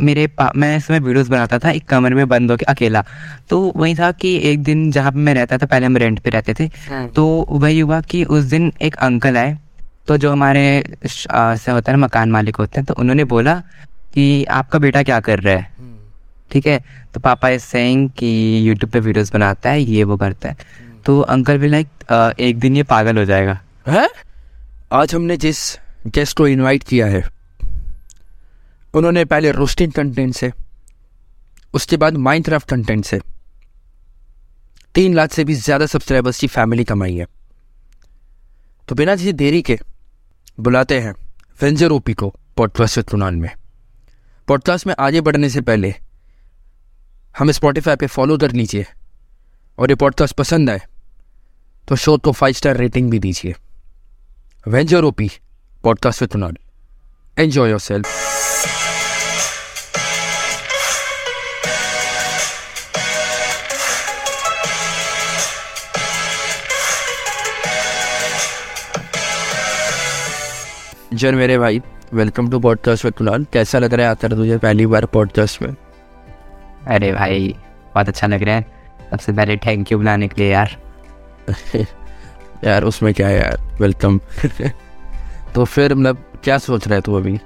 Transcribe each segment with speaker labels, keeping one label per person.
Speaker 1: मेरे पा मैं इसमें वीडियोस बनाता था एक कमरे में बंद होकर अकेला। तो वही था कि एक दिन जहाँ पे मैं रहता था पहले हम रेंट पे रहते थे।
Speaker 2: हाँ।
Speaker 1: तो वही हुआ कि उस दिन एक अंकल आए तो जो हमारे से होता है ना मकान मालिक होते हैं तो उन्होंने बोला कि आपका बेटा क्या कर रहा है? ठीक है? तो पापा इज़ सेइंग कि यूट्यूब पे वीडियोस बनाता है ये वो करता है। तो अंकल भी लाइक एक दिन ये पागल हो जाएगा।
Speaker 2: है? आज हमने जिस गेस्ट को इनवाइट किया है उन्होंने पहले रोस्टिंग कंटेंट से, उसके बाद माइनक्राफ्ट कंटेंट से। तीन लाख से भी ज़्यादा सब्सक्राइबर्स की फैमिली कमाई है। तो बिना किसी देरी के बुलाते हैं वेंजर ओपी को पॉडकास्ट कुणाल में। पॉडकास्ट में आगे बढ़ने से पहले हमें स्पॉटिफाई पे फॉलो कर लीजिए और ये पॉडकास्ट पसंद आए तो शो को फाइव स्टार रेटिंग भी दीजिए। Venger OP podcast with Kunal enjoy yourself जन मेरे भाई welcome to podcast with Kunal कैसा लग रहा है आता तुझे पहली बार पॉडकास्ट में?
Speaker 1: अरे भाई बहुत अच्छा लग रहा है। सबसे पहले थैंक यू बुलाने के लिए यार।
Speaker 2: यार उसमें क्या है यार? वेलकम तो फिर मतलब क्या सोच रहे तू अभी?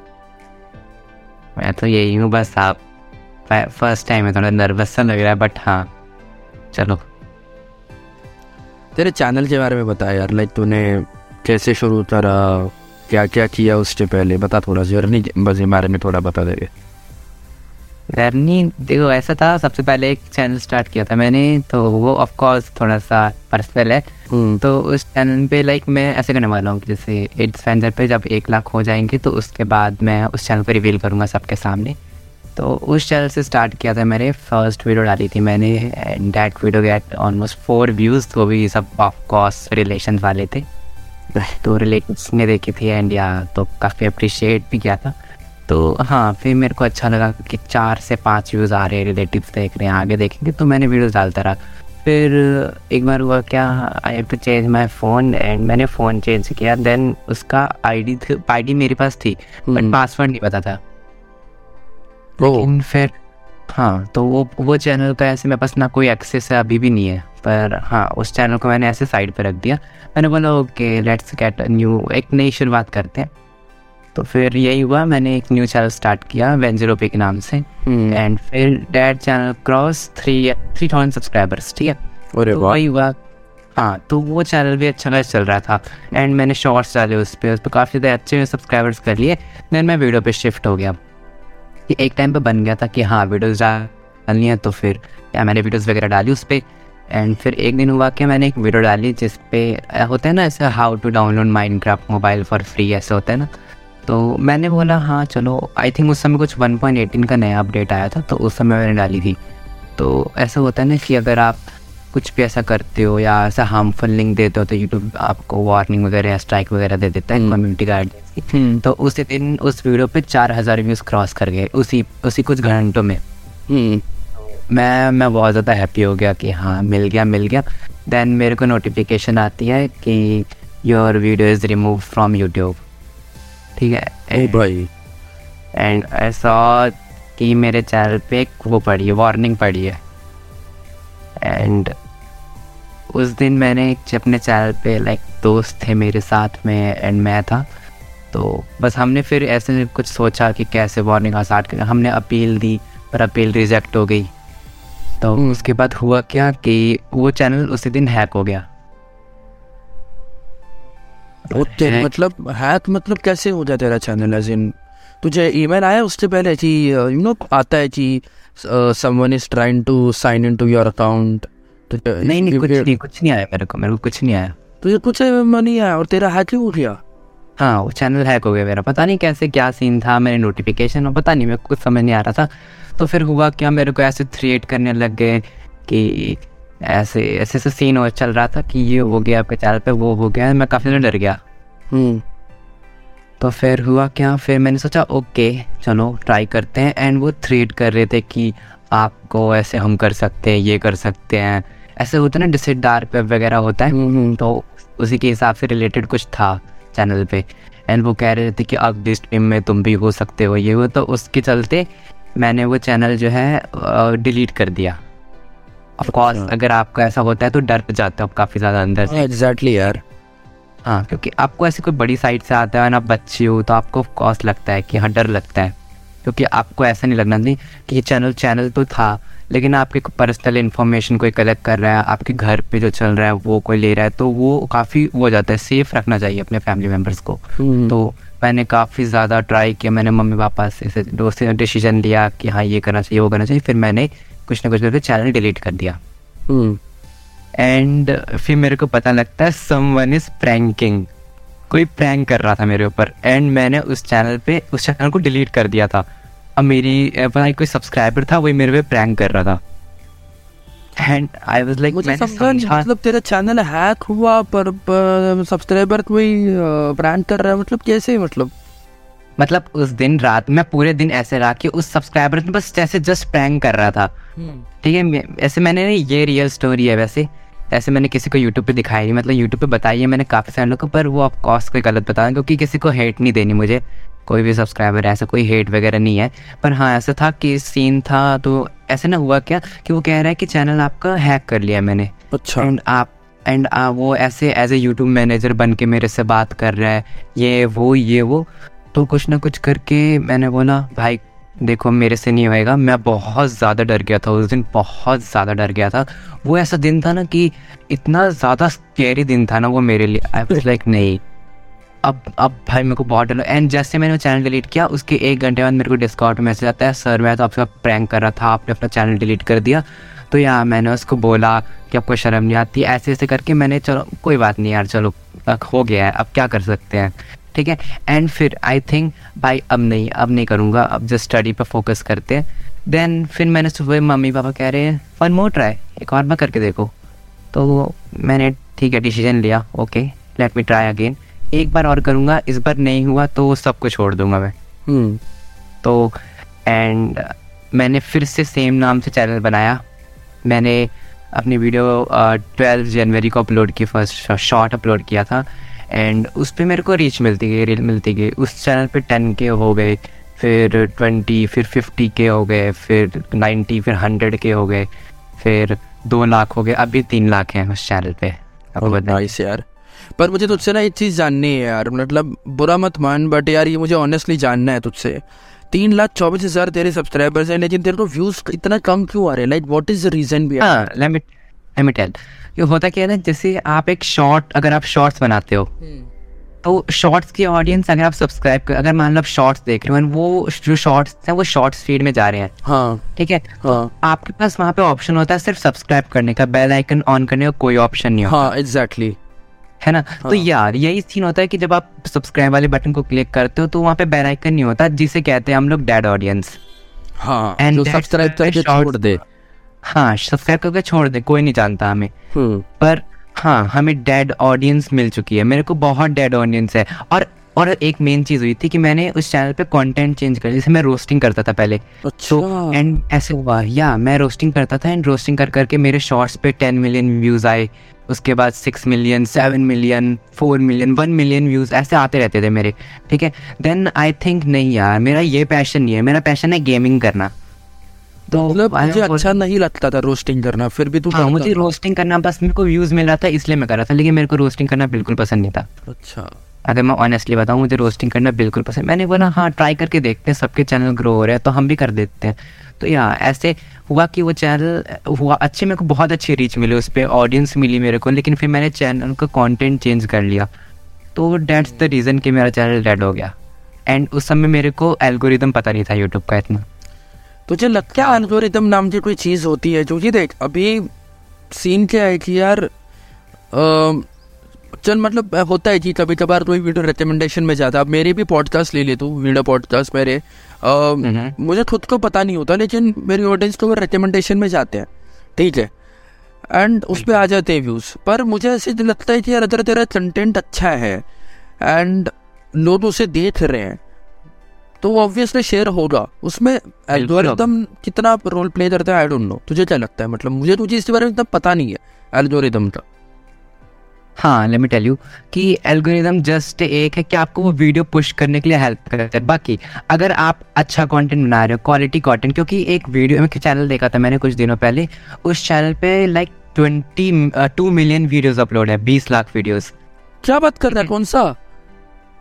Speaker 1: मैं तो यही हूँ बस आप फ़र्स्ट टाइम है थोड़ा नर्वस सा लग रहा है बट हाँ। चलो।
Speaker 2: तेरे चैनल के बारे में बता यार लाइक तूने कैसे शुरू करा? क्या क्या किया उससे पहले? बता थोड़ा जर्नी के बारे में थोड़ा बता देगे
Speaker 1: जर्नी देखो ऐसा था सबसे पहले एक चैनल स्टार्ट किया था मैंने तो वो ऑफ़ कोर्स थोड़ा सा पर्सनल है। तो उस चैनल पे लाइक मैं ऐसे करने वाला हूँ कि जैसे एड्स फैंजर पे जब एक लाख हो जाएँगे तो उसके बाद मैं उस चैनल को रिवील करूँगा सबके सामने। तो उस चैनल से स्टार्ट किया था मैंने फ़र्स्ट वीडियो डाली थी मैंने and that video get almost four views तो भी सब ऑफ़ कोर्स रिलेशन वाले थे। तो रिलेटिव्स ने देखी थी एंड या तो काफ़ी अप्रिशिएट भी किया था। तो हाँ फिर मेरे को अच्छा लगा कि चार से पाँच व्यूज़ आ रहे हैं रिलेटिव्स देख रहे हैं आगे देखेंगे तो मैंने वीडियोस डालता रहा। फिर एक बार हुआ क्या I have to change my phone and मैंने फ़ोन चेंज किया देन उसका आईडी आईडी मेरे पास थी बट
Speaker 2: हम्म।
Speaker 1: पासवर्ड नहीं पता था। लेकिन फिर हाँ तो वो वो चैनल का ऐसे मेरे पास ना कोई एक्सेस है अभी भी नहीं है पर हाँ उस चैनल को मैंने ऐसे साइड पे रख दिया। मैंने बोला ओके लेट्स गेट न्यू एक नई शुरुआत करते हैं। तो फिर यही हुआ मैंने एक न्यू चैनल स्टार्ट किया वेंजरोपी के नाम से।
Speaker 2: हम्म,
Speaker 1: एंड फिर that channel cross three three thousand subscribers ठीक है?
Speaker 2: अरे
Speaker 1: तो
Speaker 2: वही।
Speaker 1: हुआ। हाँ तो वो चैनल भी अच्छा खासा चल रहा था। एंड मैंने शॉर्ट्स डाले उस पर उस पर काफ़ी ज़्यादा अच्छे सब्सक्राइबर्स कर लिए। देन मैं वीडियो पे शिफ्ट हो गया। कि एक टाइम पे बन गया था कि हाँ वीडियोस डालनी है तो फिर या मैंने वीडियोस वगैरह डाली उस पर एंड फिर एक दिन हुआ कि मैंने एक वीडियो डाली जिस पे होता है ना ऐसा how to download Minecraft mobile for free ऐसे होता है ना? तो मैंने बोला हाँ चलो आई थिंक उस समय कुछ 1.18 का नया अपडेट आया था तो उस समय मैंने डाली थी। तो ऐसा होता है ना कि अगर आप कुछ भी ऐसा करते हो या ऐसा हार्मफुल लिंक देते हो तो यूट्यूब आपको वार्निंग वगैरह या स्ट्राइक वगैरह दे देता है
Speaker 2: हम्म।
Speaker 1: कम्युनिटी गाइडलाइंस की
Speaker 2: हम्म,
Speaker 1: तो उसी दिन उस वीडियो पे चार हज़ार व्यूज़ क्रॉस कर गए उसी उसी कुछ घंटों में।
Speaker 2: हम्म,
Speaker 1: मैं मैं बहुत ज़्यादा हैप्पी हो गया कि हाँ मिल गया मिल गया। देन मेरे को नोटिफिकेशन आती है कि your video is remove from YouTube ठीक है?
Speaker 2: भाई।
Speaker 1: एंड ऐसा कि मेरे चैनल पे वो पड़ी है वार्निंग पड़ी है। एंड उस दिन मैंने एक अपने चैनल पे लाइक दोस्त थे मेरे साथ में एंड मैं था। तो बस हमने फिर ऐसे कुछ सोचा कि कैसे वार्निंग स्टार्ट करें। हमने अपील दी पर अपील रिजेक्ट हो गई। तो
Speaker 2: हम्म।
Speaker 1: उसके बाद हुआ क्या कि वो चैनल उसी दिन हैक हो गया।
Speaker 2: ओके मतलब हैक मतलब कैसे हो जाता तेरा चैनल एज इन तुझे ईमेल आया उससे पहले कि यू नो आता है कि someone is trying to sign in to your account
Speaker 1: नहीं नहीं कुछ नहीं कुछ नहीं आया मेरे को मेरे को कुछ नहीं आया।
Speaker 2: तुझे कुछ मनी आया और तेरा हैक क्यों हो गया।
Speaker 1: हाँ वो चैनल हैक हो गया मेरा। पता नहीं कैसे क्या सीन था मेरे नोटिफिकेशन और पता नहीं मेरे को कुछ समझ नहीं आ रहा था। तो फिर हुआ क्या मेरे को ऐसे थ्रिएट करने लग गए कि ऐसे ऐसे ऐसे सीन हो चल रहा था कि ये हो गया आपके चैनल पे वो हो गया मैं काफ़ी ज़्यादा डर गया।
Speaker 2: हम्म।
Speaker 1: तो फिर हुआ क्या फिर मैंने सोचा ओके चलो ट्राई करते हैं। एंड वो थ्रेड कर रहे थे कि आपको ऐसे हम कर सकते हैं ये कर सकते हैं। ऐसे होता है ना जैसे डार्क वेब वगैरह होता है
Speaker 2: हम्म,
Speaker 1: तो उसी के हिसाब से रिलेटेड कुछ था चैनल पे। एंड वो कह रहे थे कि अब स्ट्रीम में तुम भी हो सकते हो। ये वो तो उसके चलते मैंने वो चैनल जो है डिलीट कर दिया। ऑफ़ कोर्स
Speaker 2: अच्छा।
Speaker 1: अगर आपको ऐसा होता है तो डर जाते हो आप काफ़ी ज़्यादा अंदर से।
Speaker 2: एग्जैक्टली यार।
Speaker 1: हाँ क्योंकि आपको ऐसे कोई बड़ी साइड से आता है ना बच्चे हो तो आपको कॉस्ट लगता है कि हाँ डर लगता है। क्योंकि आपको ऐसा नहीं लगना नहीं कि ये चैनल चैनल तो था। लेकिन आपके पर्सनल इन्फॉर्मेशन कोई कलेक्ट कर रहा है आपके घर पे जो चल रहा है वो कोई ले रहा है तो वो काफ़ी वो हो जाता है सेफ़ रखना चाहिए अपने फैमिली मेंबर्स को।
Speaker 2: हम्म।
Speaker 1: तो मैंने काफ़ी ज़्यादा ट्राई किया मैंने मम्मी पापा से डिसीज़न लिया कि हाँ ये करना चाहिए वो करना चाहिए फिर मैंने कुछ ना कुछ करके चैनल डिलीट कर दिया।
Speaker 2: हम्म।
Speaker 1: एंड फिर मेरे को पता लगता है समवन इज़ प्रैंकिंग कोई प्रैंक कर रहा था मेरे ऊपर एंड मैंने उस चैनल पे उस चैनल को डिलीट कर दिया था। मेरी पता कोई सब्सक्राइबर था वही मेरे पे प्रैंक कर रहा था। एंड आई वाज लाइक मैंने
Speaker 2: समझा मतलब तेरा चैनल हैक हुआ पर, पर सब्सक्राइबर कोई ब्रांड कर रहा है मतलब कैसे मतलब?
Speaker 1: मतलब उस दिन रात मैं पूरे दिन ऐसे रहा कि उस सब्सक्राइबर ने बस जैसे जस्ट प्रैंक कर रहा था। ठीक है ऐसे मैंने नहीं ये रियल स्टोरी है वैसे। ऐसे मैंने किसी को यूट्यूब पे दिखाई नहीं मतलब यूट्यूब पे बताई है मैंने काफ़ी सारे लोगों को पर वो ऑफ़ कोर्स कोई गलत बता क्योंकि किसी को हेट नहीं देनी मुझे। कोई भी सब्सक्राइबर ऐसा कोई हेट वगैरह नहीं है। पर हाँ ऐसा था कि सीन था तो ऐसे ना हुआ क्या कि वो कह रहा है कि चैनल आपका हैक कर लिया मैंने।
Speaker 2: अच्छा।
Speaker 1: एंड आप एंड वो ऐसे एज ए यूट्यूब मैनेजर बन के मेरे से बात कर रहा है ये वो ये वो। तो कुछ ना कुछ करके मैंने बोला भाई देखो मेरे से नहीं होएगा। मैं बहुत ज़्यादा डर गया था उस दिन बहुत ज़्यादा डर गया था। वो ऐसा दिन था ना कि इतना ज़्यादा स्केरी दिन था ना वो मेरे लिए। आई वाज लाइक नहीं अब अब भाई मेरे को बहुत डर एंड जैसे मैंने वो चैनल डिलीट किया, उसके एक घंटे बाद मेरे को डिस्काउंट मैसेज आता है, सर, मैं तो आपका प्रैंक कर रहा था, आपने अपना चैनल डिलीट कर दिया। तो यार मैंने उसको बोला कि आपको शर्म नहीं आती। ऐसे ऐसे करके मैंने, चलो, कोई बात नहीं यार, चलो हो गया है, अब क्या कर सकते हैं? ठीक है? एंड फिर आई थिंक भाई, अब नहीं अब नहीं करूँगा, अब जस्ट स्टडी पर फोकस करते हैं। देन फिर मैंने सुबह मम्मी पापा कह रहे हैं वन मोर ट्राई एक और बार करके देखो। तो मैंने, ठीक है डिसीज़न लिया okay let me try again एक बार और करूँगा इस बार नहीं हुआ तो सब कुछ छोड़ दूँगा मैं।
Speaker 2: हम्म।
Speaker 1: तो एंड मैंने फिर से सेम नाम से चैनल बनाया। मैंने अपनी वीडियो ट्वेल्व जनवरी को अपलोड की फ़र्स्ट शॉर्ट अपलोड किया था। एंड उस पर मेरे को रीच मिलती गई रील मिलती गई। उस चैनल पे टेन के हो गए फिर ट्वेंटी फिर फिफ्टी के हो गए फिर नाइन्टी फिर हंड्रेड के हो गए फिर दो लाख हो गए। अभी तीन लाख हैं उस चैनल पे। आपको बता
Speaker 2: नाइस यार। पर मुझे तुझसे ना ये चीज़ जाननी है यार। मतलब बुरा मत मान बट यार ये मुझे ऑनेस्टली जानना है तुझसे। तीन लाख चौबीस हज़ार तेरे सब्सक्राइबर्स हैं लेकिन तेरे को व्यूज़ इतना कम क्यों आ रहे हैं? Like what is the reason भी
Speaker 1: हाँ ये होता क्या है ना जैसे आप एक शॉर्ट अगर आप शॉर्ट्स बनाते हो तो शॉर्ट्स की ऑडियंस अगर आप सब्सक्राइब कर अगर मान लो आप शॉर्ट्स देख रहे हो वो जो शॉर्ट्स हैं वो शॉर्ट्स फ़ीड में जा रहे हैं।
Speaker 2: हाँ।
Speaker 1: ठीक है?
Speaker 2: हाँ।
Speaker 1: आपके पास वहाँ पे ऑप्शन होता है सिर्फ़ सब्सक्राइब करने का बेल आइकन ऑन करने का कोई ऑप्शन नहीं होता।
Speaker 2: हाँ एग्जैक्टली
Speaker 1: है ना? हाँ। तो
Speaker 2: हाँ।
Speaker 1: यार यही सीन होता है कि जब आप सब्सक्राइब वाले बटन को क्लिक करते हो तो वहाँ पे बेल आइकन नहीं होता जिसे कहते हैं हम लोग डेड ऑडियंस
Speaker 2: हाँ जो सब्सक्राइब करके छोड़ दे।
Speaker 1: हाँ सब्सक्राइब करके छोड़ दे कोई नहीं जानता हमें।
Speaker 2: हम्म।
Speaker 1: पर हाँ हमें डेड ऑडियंस मिल चुकी है। मेरे को बहुत डेड ऑडियंस है। और और एक मेन चीज़ हुई थी कि मैंने उस चैनल पे कंटेंट चेंज कर जैसे मैं रोस्टिंग करता था पहले। तो
Speaker 2: अच्छा
Speaker 1: एंड ऐसे हुआ या मैं रोस्टिंग करता था एंड रोस्टिंग कर करके मेरे शॉर्ट्स पे टेन मिलियन व्यूज़ आए। उसके बाद six million seven million four million one million views ऐसे आते रहते थे मेरे ठीक है? देन आई थिंक नहीं यार मेरा ये पैशन नहीं है मेरा पैशन है गेमिंग करना। तो
Speaker 2: मतलब मुझे अच्छा नहीं लगता था रोस्टिंग करना फिर भी तू
Speaker 1: हाँ मुझे रोस्टिंग करना बस मेरे को व्यूज़ मिल रहा था इसलिए मैं कर रहा था लेकिन मेरे को रोस्टिंग करना बिल्कुल पसंद नहीं था।
Speaker 2: अच्छा।
Speaker 1: अगर मैं ऑनेस्टली बताऊँ, मुझे रोस्टिंग करना बिल्कुल पसंद मैंने बोला हाँ ट्राई करके देखते हैं, सबके चैनल ग्रो हो रहे हैं तो हम भी कर देते हैं। तो या ऐसे हुआ कि वो चैनल हुआ, अच्छे, मेरे को बहुत अच्छी रीच मिली उस पर ऑडियंस मिली मेरे को, लेकिन फिर मैंने चैनल का कॉन्टेंट चेंज कर लिया। तो डेट्स द रीज़न कि मेरा चैनल डेड हो गया। एंड उस समय मेरे को एल्गोरिदम पता नहीं था यूट्यूब का इतना।
Speaker 2: तुझे लगता है एल्गोरिदम नाम की कोई चीज़ होती है, जो कि देख, अभी सीन क्या है कि यार चल मतलब होता है कि कभी कभार कोई वीडियो रिकमेंडेशन में जाता है अब मेरे भी पॉडकास्ट ले ले तू वीडियो पॉडकास्ट मेरे। अम,
Speaker 1: हम्म।
Speaker 2: मुझे खुद को पता नहीं होता लेकिन मेरी ऑडियंस को वो रिकमेंडेशन में जाते हैं ठीक है? एंड उस पर आ जाते हैं व्यूज़ पर मुझे ऐसे लगता है कि यार अगर तेरा कंटेंट अच्छा है एंड लोग उसे देख रहे हैं तो ऑब्वियसली शेयर होगा। उसमें एल्गोरिदम कितना रोल प्ले करता है आई डोंट नो तुझे क्या लगता है? मतलब मुझे तुझे इसके बारे में इतना पता नहीं है एल्गोरिदम का।
Speaker 1: हाँ लेट मी टेल यू कि एल्गोरिदम जस्ट एक है कि आपको वो वीडियो पुश करने के लिए हेल्प करता है। बाकी अगर आप अच्छा कंटेंट बना रहे हो क्वालिटी कंटेंट क्योंकि एक वीडियो में चैनल देखा था मैंने कुछ दिनों पहले उस चैनल पे like twenty two million videos upload है बीस लाख वीडियोस
Speaker 2: क्या बात कर रहा है? कौन सा?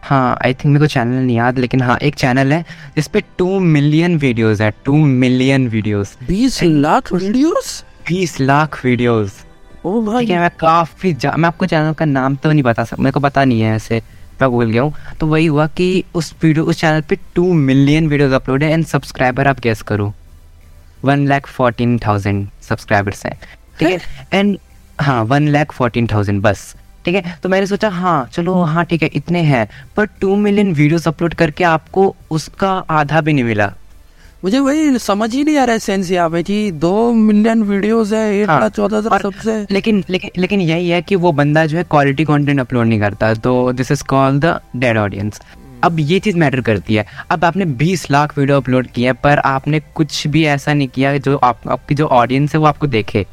Speaker 1: हाँ आई थिंक मेरे को चैनल नहीं याद लेकिन हाँ एक चैनल है जिसपे टू मिलियन वीडियोस है टू मिलियन वीडियोस
Speaker 2: बीस लाख वीडियोस
Speaker 1: बीस लाख वीडियोस
Speaker 2: ओ भाई।
Speaker 1: ठीक है मैं काफ़ी मैं आपको चैनल का नाम तो नहीं बता सकता मेरे को पता नहीं है ऐसे मैं भूल गया हूँ। तो वही हुआ कि उस वीडियो उस चैनल पे टू मिलियन वीडियोस अपलोड है एंड सब्सक्राइबर आप गेस करो। One lakh fourteen thousand subscribers हैं ठीक है? एंड हाँ वन लैख फोर्टीन थाउज़ेंड बस ठीक है? तो मैंने सोचा हाँ चलो हाँ ठीक है इतने हैं। पर टू मिलियन वीडियोस अपलोड करके आपको उसका आधा भी नहीं मिला।
Speaker 2: मुझे वही समझ ही नहीं आ रहा है सेंस यहाँ पे कि दो मिलियन वीडियोस है एक
Speaker 1: हाँ,
Speaker 2: लाख चौदह हज़ार सबसे।
Speaker 1: लेकिन लेकिन लेकिन यही है कि वो बंदा जो है क्वालिटी कंटेंट अपलोड नहीं करता तो this is called the dead audience अब ये चीज़ मैटर करती है। अब आपने 20 लाख वीडियो अपलोड किए हैं, पर आपने कुछ भी ऐसा नहीं किया जो आप आपकी जो ऑडियंस है वो आपको देखे।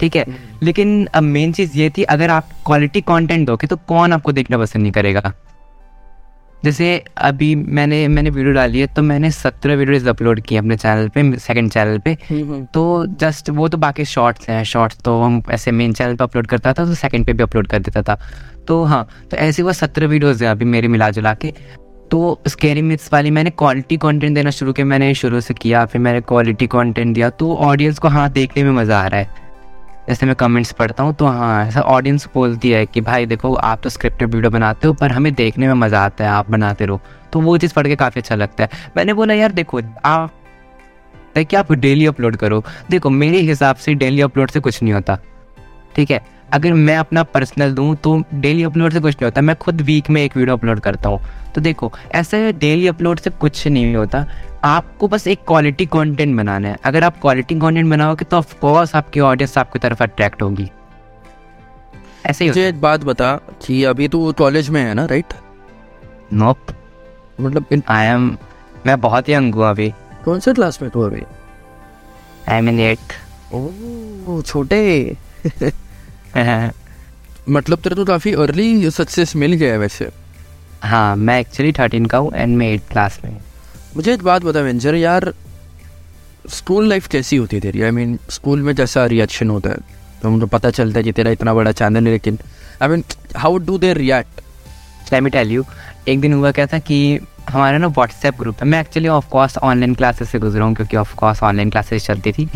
Speaker 1: ठीक है? लेकिन अब मेन चीज़ ये थी अगर आप क्वालिटी कंटेंट दोगे तो कौन आपको देखना पसंद नहीं करेगा? जैसे अभी मैंने मैंने वीडियो डाली है तो मैंने सत्रह वीडियोज़ अपलोड किए अपने चैनल पे सेकंड चैनल पे। तो जस्ट वो तो बाकी शॉर्ट्स हैं शॉर्ट्स तो हम ऐसे मेन चैनल पे अपलोड करता था तो सेकंड पे भी अपलोड कर देता था। तो हाँ तो ऐसे वो सत्रह वीडियोज़ हैं अभी मेरे मिला जुला के। तो स्केरी मिथ्स वाली मैंने क्वालिटी कंटेंट देना शुरू किया मैंने शुरू से किया फिर मैंने क्वालिटी कंटेंट दिया तो ऑडियंस को हाँ देखने में मज़ा आ रहा है। जैसे मैं कमेंट्स पढ़ता हूँ तो हाँ ऐसा ऑडियंस बोलती है कि, भाई देखो, आप तो स्क्रिप्टेड वीडियो बनाते हो, पर हमें देखने में मज़ा आता है, आप बनाते रहो। तो वो चीज़ पढ़ के काफ़ी अच्छा लगता है। मैंने बोला, यार देखो, आप देखिए आप डेली अपलोड करो? देखो, मेरे हिसाब से डेली अपलोड से कुछ नहीं होता, ठीक है? अगर मैं अपना पर्सनल दूँ तो डेली अपलोड से कुछ नहीं होता। मैं खुद वीक में एक वीडियो अपलोड करता हूँ। तो देखो ऐसे डेली अपलोड से कुछ नहीं होता। आपको बस एक क्वालिटी कंटेंट बनाना है। अगर आप क्वालिटी कंटेंट बनाओगे तो ऑफकोर्स आपकी ऑडियंस आपकी तरफ़ अट्रैक्ट होगी। ऐसे ही
Speaker 2: मुझे एक बात बता कि अभी तू कॉलेज में है ना राइट
Speaker 1: नोप
Speaker 2: मतलब
Speaker 1: आई एम मैं बहुत यंग हूँ अभी।
Speaker 2: कौन से क्लास में तू अभी?
Speaker 1: आई एम इन एट
Speaker 2: छोटे। मतलब तेरे तो काफ़ी अर्ली सक्सेस मिल गया है वैसे।
Speaker 1: हाँ मैं एक्चुअली थर्टीन का हूँ एंड मैं एट क्लास में
Speaker 2: मुझे एक बात बता वेंजर यार स्कूल लाइफ कैसी होती है तेरी? आई मीन स्कूल में जैसा रिएक्शन होता है तो मुझे पता चलता है कि तेरा इतना बड़ा चैनल है लेकिन I mean how do they react
Speaker 1: let me tell you एक दिन हुआ क्या था कि हमारा ना व्हाट्सएप ग्रुप है मैं actually of course online classes से गुजरा हूँ क्योंकि ऑफ़ कोर्स ऑनलाइन क्लासेस चलती थी।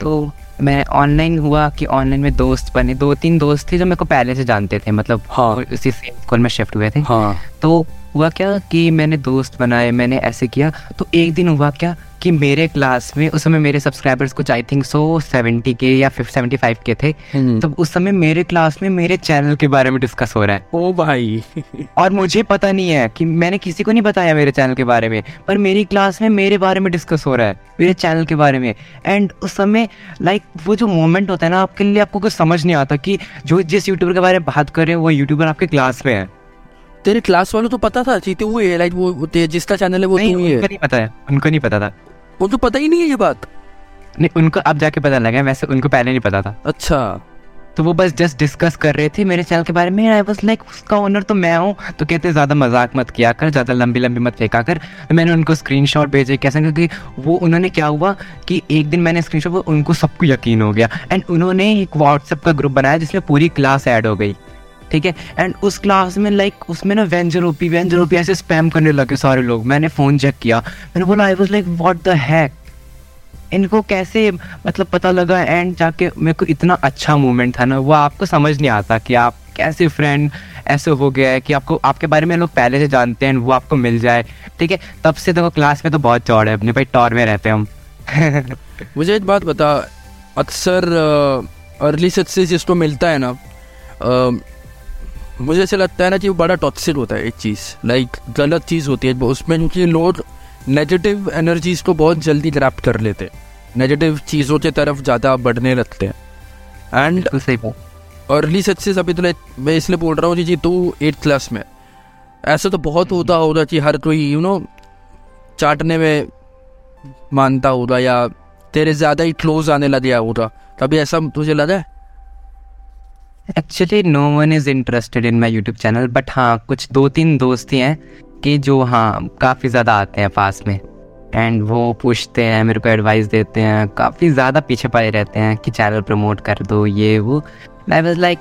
Speaker 1: तो मैं ऑनलाइन हुआ कि ऑनलाइन में दोस्त बने। दो तीन दोस्त थे जो मेरे को पहले से जानते थे मतलब
Speaker 2: हाँ।
Speaker 1: उसी स्कूल में शिफ्ट हुए थे।
Speaker 2: हाँ।
Speaker 1: तो हुआ क्या कि मैंने दोस्त बनाए मैंने ऐसे किया? तो एक दिन हुआ क्या कि मेरे क्लास में उस समय मेरे सब्सक्राइबर्स कुछ आई थिंक सो सेवेंटी के या फिफ्ट सेवेंटी फाइव के थे।
Speaker 2: हम्म।
Speaker 1: तो उस समय मेरे क्लास में मेरे चैनल के बारे में डिस्कस हो रहा है।
Speaker 2: ओ भाई।
Speaker 1: और मुझे पता नहीं है कि मैंने किसी को नहीं बताया मेरे चैनल के बारे में पर मेरी क्लास में मेरे बारे में डिस्कस हो रहा है मेरे चैनल के बारे में। एंड उस समय लाइक like, वो जो मोमेंट होता है ना आपके लिए आपको कुछ समझ नहीं आता कि जो जिस यूट्यूबर के बारे में बात कर रहे हैं वो यूट्यूबर आपके क्लास में है।
Speaker 2: तेरे क्लास वालों तो पता था? जीते हुए लाइक वो वो ते- जिसका चैनल है वो
Speaker 1: नहीं उनको नहीं पता है उनको नहीं पता था।
Speaker 2: वो तो पता ही नहीं है ये बात।
Speaker 1: नहीं उनको अब जाके पता लगा वैसे उनको पहले नहीं पता था।
Speaker 2: अच्छा।
Speaker 1: तो वो बस जस्ट डिस्कस कर रहे थे मेरे चैनल के बारे में आई वाज लाइक उसका ओनर तो मैं हूँ। तो कहते ज़्यादा मज़ाक मत किया कर ज़्यादा लंबी लंबी मत फेंका कर। तो मैंने उनको स्क्रीनशॉट भेजे कैसे? क्योंकि वो उन्होंने क्या हुआ कि एक दिन मैंने स्क्रीनशॉट वो उनको सबको यकीन हो गया। एंड उन्होंने एक व्हाट्सएप का ग्रुप बनाया जिसमें पूरी क्लास ऐड हो गई। ठीक है? एंड उस क्लास में लाइक like, उसमें ना वेंजर ओपी वेंजर ओपी ऐसे स्पैम करने लगे सारे लोग। मैंने फ़ोन चेक किया। मैंने बोला I was like what the heck इनको कैसे मतलब पता लगा? एंड जाके मेरे को इतना अच्छा मोमेंट था ना वो आपको समझ नहीं आता कि आप कैसे फ्रेंड ऐसे हो गया है कि आपको आपके बारे में लोग पहले से जानते हैं वो आपको मिल जाए। ठीक है? तब से देखो क्लास में तो बहुत चौड़ है अपने भाई टॉर में रहते हैं हम।
Speaker 2: मुझे एक बात बता अक्सर अर्ली सक्सेस जिसको मिलता है ना मुझे ऐसा लगता है ना कि वो बड़ा टॉक्सिक होता है एक चीज़। लाइक गलत चीज़ होती है उसमें क्योंकि लोग नेगेटिव एनर्जीज को बहुत जल्दी ग्रैप्ट कर लेते हैं। नेगेटिव चीज़ों की तरफ़ ज़्यादा बढ़ने लगते हैं। एंड अर्ली सक्सेस अभी तो मैं इसलिए बोल रहा हूँ जी जी तू एट क्लास में ऐसा तो बहुत होता होगा कि हर कोई यू नो चाटने में मानता होगा या तेरे ज़्यादा ही क्लोज आने लग गया होगा। कभी ऐसा तुझे लगा है?
Speaker 1: Actually no one is interested in my YouTube channel but हाँ कुछ दो तीन दोस्त ही हैं कि जो हाँ काफ़ी ज़्यादा आते हैं पास में। एंड वो पूछते हैं मेरे को एडवाइस देते हैं काफ़ी ज़्यादा पीछे पड़े रहते हैं कि चैनल प्रमोट कर दो ये वो। आई वॉज़ लाइक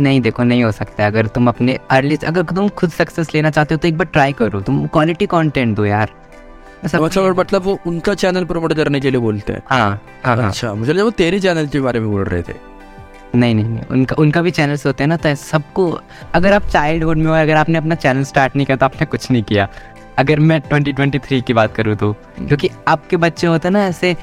Speaker 1: नहीं देखो नहीं हो सकता। अगर तुम अपने अर्ली अगर तुम खुद सक्सेस लेना चाहते हो तो एक बार ट्राई करो। तुम क्वालिटी कंटेंट दो यार।
Speaker 2: अच्छा और मतलब वो उनका चैनल प्रमोट करने के लिए बोलते हैं?
Speaker 1: हाँ हाँ हाँ।
Speaker 2: अच्छा मुझे लगा वो तेरे चैनल के बारे में बोल रहे थे।
Speaker 1: नहीं नहीं नहीं, उनका उनका भी चैनल्स होते हैं ना तो सबको, अगर आप चाइल्डहुड में हो, अगर आपने अपना चैनल स्टार्ट नहीं किया तो आपने कुछ नहीं किया। अगर मैं 2023 की बात करूँ तो क्योंकि आपके बच्चे होते हैं ना, ऐसे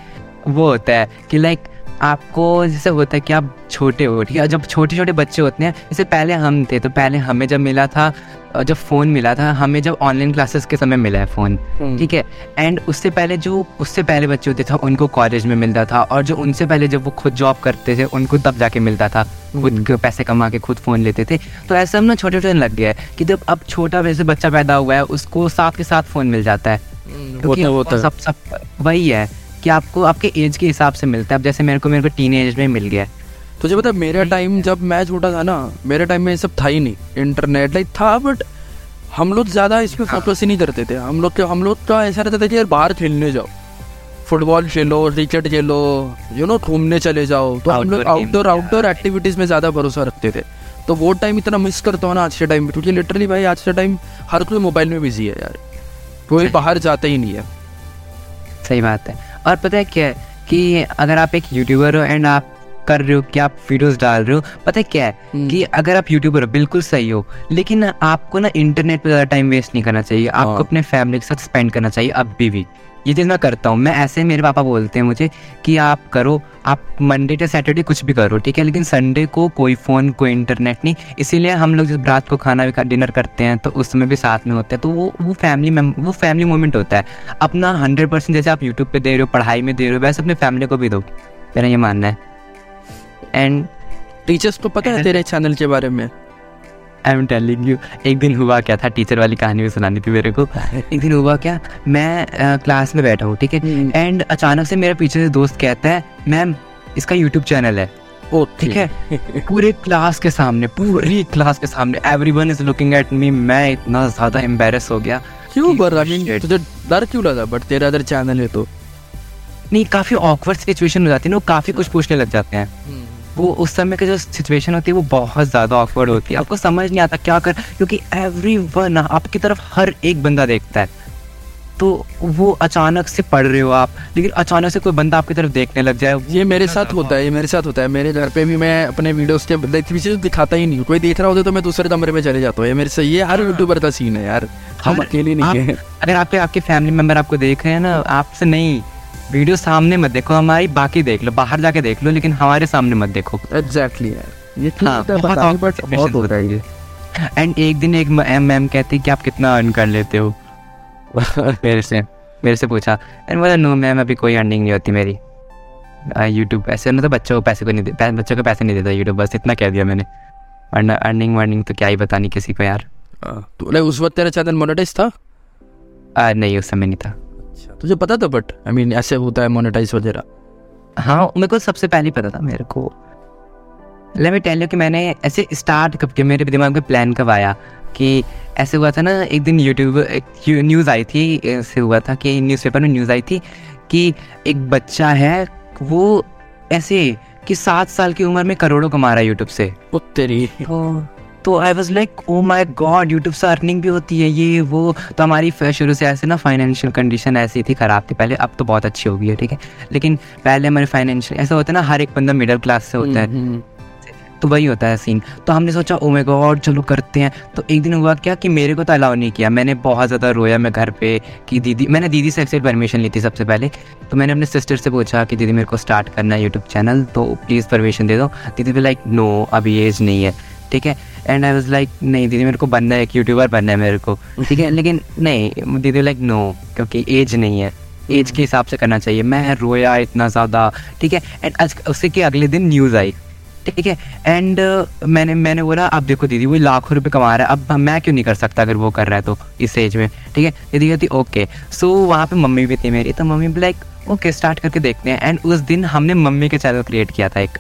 Speaker 1: वो होता है कि लाइक आपको जैसे होता है कि आप छोटे हो ठीक है? जब छोटे छोटे बच्चे होते हैं जैसे पहले हम थे तो पहले हमें जब मिला था जब फ़ोन मिला था हमें जब ऑनलाइन क्लासेस के समय मिला है फ़ोन
Speaker 2: हम्म।
Speaker 1: ठीक है? एंड उससे पहले जो उससे पहले बच्चे होते थे उनको कॉलेज में मिलता था और जो उनसे पहले जब वो खुद जॉब करते थे उनको तब जाके मिलता था खुद
Speaker 2: हम्म।
Speaker 1: के पैसे कमा के खुद फ़ोन लेते थे। तो ऐसे हम ना छोटे छोटे लग गया है कि जब अब छोटा वैसे बच्चा पैदा हुआ है उसको साथ के साथ फ़ोन मिल जाता है। क्योंकि
Speaker 2: होता होता
Speaker 1: सब सब वही है। कि आपको आपके एज के हिसाब से मिलता है। अब जैसे मेरे को मेरे को टीन एज में मिल गया है।
Speaker 2: तुझे पता मेरा टाइम जब मैं छोटा था ना मेरे टाइम में ये सब था ही नहीं। इंटरनेट लाइक था बट हम लोग ज़्यादा इस पर फोकस ही नहीं करते थे। हम लोग हम लोग का ऐसा रहता था कि यार बाहर खेलने जाओ। Football Khelo cricket Khelo you know घूमने चले जाओ। तो हम लोग आउटडोर आउटडोर एक्टिविटीज़ में ज़्यादा भरोसा रखते थे। तो वो टाइम इतना मिस करता हूँ ना आज के टाइम में क्योंकि लिटरली भाई आज के टाइम हर कोई मोबाइल में बिज़ी है यार। कोई बाहर जाता ही नहीं है।
Speaker 1: सही बात है। और पता है क्या है कि अगर आप एक यूट्यूबर हो एंड आप कर रहे हो क्या आप वीडियोस डाल रहे हो पता है क्या है?
Speaker 2: हम्म।
Speaker 1: कि अगर आप यूट्यूबर हो बिल्कुल सही हो लेकिन आपको ना इंटरनेट पे ज़्यादा टाइम वेस्ट नहीं करना चाहिए आपको
Speaker 2: हाँ।
Speaker 1: अपने फैमिली के साथ स्पेंड करना चाहिए अभी भी भी। ये चीज़ मैं करता हूँ। मैं ऐसे मेरे पापा बोलते हैं मुझे कि आप करो आप मंडे टू सैटरडे कुछ भी करो ठीक है? लेकिन संडे को कोई फ़ोन कोई इंटरनेट नहीं। इसीलिए हम लोग जब रात को खाना भी डिनर करते हैं तो उस समय भी साथ में होते हैं तो वो वो फैमिली में वो फैमिली मोमेंट होता है। अपना हंड्रेड परसेंट जैसे आप यूट्यूब पे दे रहे हो पढ़ाई में दे रहे हो वैसे अपने फैमिली को भी दो। मेरा ये मानना है। एंड
Speaker 2: टीचर्स को पता है तेरे चैनल के बारे में?
Speaker 1: आई एम टेलिंग यू एक दिन हुआ क्या था? टीचर वाली कहानी भी सुनानी थी मेरे को। एक दिन हुआ क्या? मैं क्लास में बैठा हूँ ठीक है?
Speaker 2: हम्म।
Speaker 1: एंड अचानक से मेरे पीछे से दोस्त कहता है मैम इसका यूट्यूब चैनल है।
Speaker 2: ओ
Speaker 1: ठीक है? पूरे क्लास के सामने पूरी क्लास के सामने everyone is looking at me मैं इतना ज़्यादा एम्बेरस हो गया
Speaker 2: क्यों पर आई मीन तुझे डर क्यों लगा? बट तेरा अदर चैनल है तो।
Speaker 1: नहीं काफ़ी ऑकवर्ड सिचुएशन हो जाती है ना काफ़ी कुछ पूछने लग जाते हैं। वो उस समय की जो सिचुएशन होती है वो बहुत ज़्यादा ऑकवर्ड होती है। आपको समझ नहीं आता क्या कर क्योंकि एवरी वन आपकी तरफ़ हर एक बंदा देखता है। तो वो अचानक से पढ़ रहे हो आप लेकिन अचानक से कोई बंदा आपकी तरफ़ देखने लग जाए।
Speaker 2: ये मेरे साथ होता है ये मेरे साथ होता है। मेरे घर पे भी मैं अपने वीडियोस के पीछे दिखाता ही नहीं कोई देख रहा होता तो मैं दूसरे कमरे में चले जाता हूँ। ये मेरे से ये हर यूट्यूबर का सीन है यार। हम अकेले नहीं है।
Speaker 1: अगर आपके आपके फैमिली मेंबर आपको देख रहे हैं ना आपसे नहीं। वीडियो सामने मत देखो हमारी बाकी देख लो बाहर जाके देख लो लेकिन हमारे सामने मत देखो।
Speaker 2: एग्जैक्टली यार। ये
Speaker 1: हाँ, बहुत
Speaker 2: बहुत होता है ये।
Speaker 1: एंड एक दिन एक मैम मैम कहती कि आप कितना अर्न कर लेते हो? मेरे से मेरे से पूछा एंड बोला नो मैम अभी कोई अर्निंग नहीं होती मेरी। यूट्यूब ऐसे ना तो बच्चों को पैसे को नहीं दे बच्चों को पैसे नहीं देता यूट्यूब बस इतना कह दिया मैंने। वरना अर्निंग वर्निंग तो क्या ही बतानी किसी को यार।
Speaker 2: तो उस वक्त तेरा चैनल मोनेटाइज था?
Speaker 1: आ, नहीं उस समय नहीं था।
Speaker 2: तुझे पता था बट आई मीन ऐसे होता है मोनेटाइज वगैरह।
Speaker 1: हाँ मेरे को सबसे पहले पता था मेरे को। ले मैं टेल यू कि मैंने ऐसे स्टार्ट कब किया मेरे दिमाग में प्लान कब आया कि ऐसे हुआ था ना एक दिन यूट्यूब न्यूज़ आई थी ऐसे हुआ था कि न्यूज़पेपर में न्यूज़ आई थी कि एक बच्चा है वो ऐसे कि सात साल की उम्र में करोड़ों कमा रहा है यूट्यूब से।
Speaker 2: तेरी
Speaker 1: तो तो I was like oh my god YouTube से अर्निंग भी होती है ये वो। तो हमारी शुरू से ऐसे ना फाइनेंशियल कंडीशन ऐसी थी ख़राब थी। पहले अब तो बहुत अच्छी हो गई है ठीक है? लेकिन पहले हमारे फाइनेंशियल ऐसा होता है ना हर एक बंदा मिडिल क्लास से होता है।
Speaker 2: हम्म,
Speaker 1: तो वही होता है सीन तो हमने सोचा ओ माई गॉड चलो करते हैं। तो एक दिन हुआ क्या कि मेरे को तो अलाउ नहीं किया। मैंने बहुत ज़्यादा रोया मैं घर पे कि दीदी मैंने दीदी से एक्सेट परमिशन ली थी सबसे पहले। तो मैंने अपने सिस्टर से पूछा कि दीदी मेरे को स्टार्ट करना है यूट्यूब चैनल तो प्लीज़ परमिशन दे दो। दीदी भी लाइक नो अभी एज नहीं है। ठीक है? एंड आई वाज लाइक नहीं दीदी मेरे को बनना है एक यूट्यूबर बनना है मेरे को। ठीक है? लेकिन नहीं दीदी लाइक नो क्योंकि एज नहीं है। एज के हिसाब से करना चाहिए। मैं रोया इतना ज़्यादा ठीक है? एंड आज उसके के अगले दिन न्यूज़ आई ठीक है? एंड मैंने मैंने बोला अब देखो दीदी वो लाखों रुपए कमा रहा है। अब मैं क्यों नहीं कर सकता अगर वो कर रहा है तो इस एज में? ठीक है? दीदी कहती ओके सो वहाँ पे मम्मी भी थी मेरी तो मम्मी लाइक ओके स्टार्ट करके देखते हैं. एंड उस दिन हमने मम्मी के चैनल क्रिएट किया था एक।